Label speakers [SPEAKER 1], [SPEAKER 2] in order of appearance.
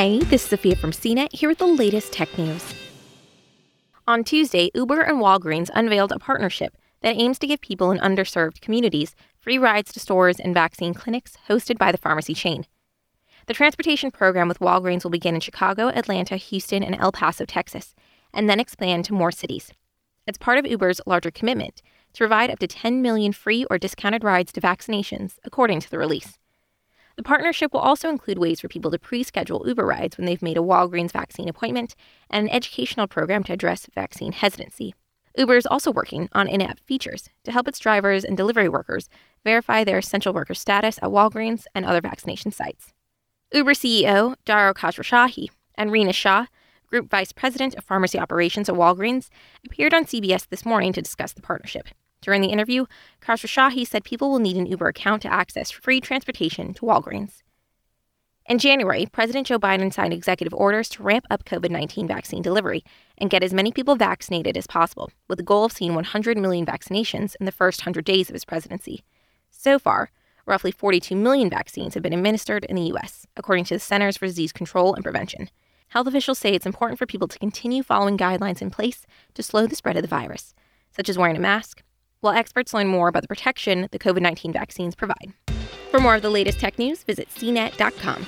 [SPEAKER 1] Hey, this is Sophia from CNET here with the latest tech news. On Tuesday, Uber and Walgreens unveiled a partnership that aims to give people in underserved communities free rides to stores and vaccine clinics hosted by the pharmacy chain. The transportation program with Walgreens will begin in Chicago, Atlanta, Houston, and El Paso, Texas, and then expand to more cities. It's part of Uber's larger commitment to provide up to 10 million free or discounted rides to vaccinations, according to the release. The partnership will also include ways for people to pre schedule Uber rides when they've made a Walgreens vaccine appointment and an educational program to address vaccine hesitancy. Uber is also working on in app features to help its drivers and delivery workers verify their essential worker status at Walgreens and other vaccination sites. Uber CEO Dara Khosrowshahi and Rina Shah, Group Vice President of Pharmacy Operations at Walgreens, appeared on CBS this morning to discuss the partnership. During the interview, Khosrowshahi said people will need an Uber account to access free transportation to Walgreens. In January, President Joe Biden signed executive orders to ramp up COVID 19 vaccine delivery and get as many people vaccinated as possible, with the goal of seeing 100 million vaccinations in the first 100 days of his presidency. So far, roughly 42 million vaccines have been administered in the U.S., according to the Centers for Disease Control and Prevention. Health officials say it's important for people to continue following guidelines in place to slow the spread of the virus, such as wearing a mask, while experts learn more about the protection the COVID 19 vaccines provide. For more of the latest tech news, visit cnet.com.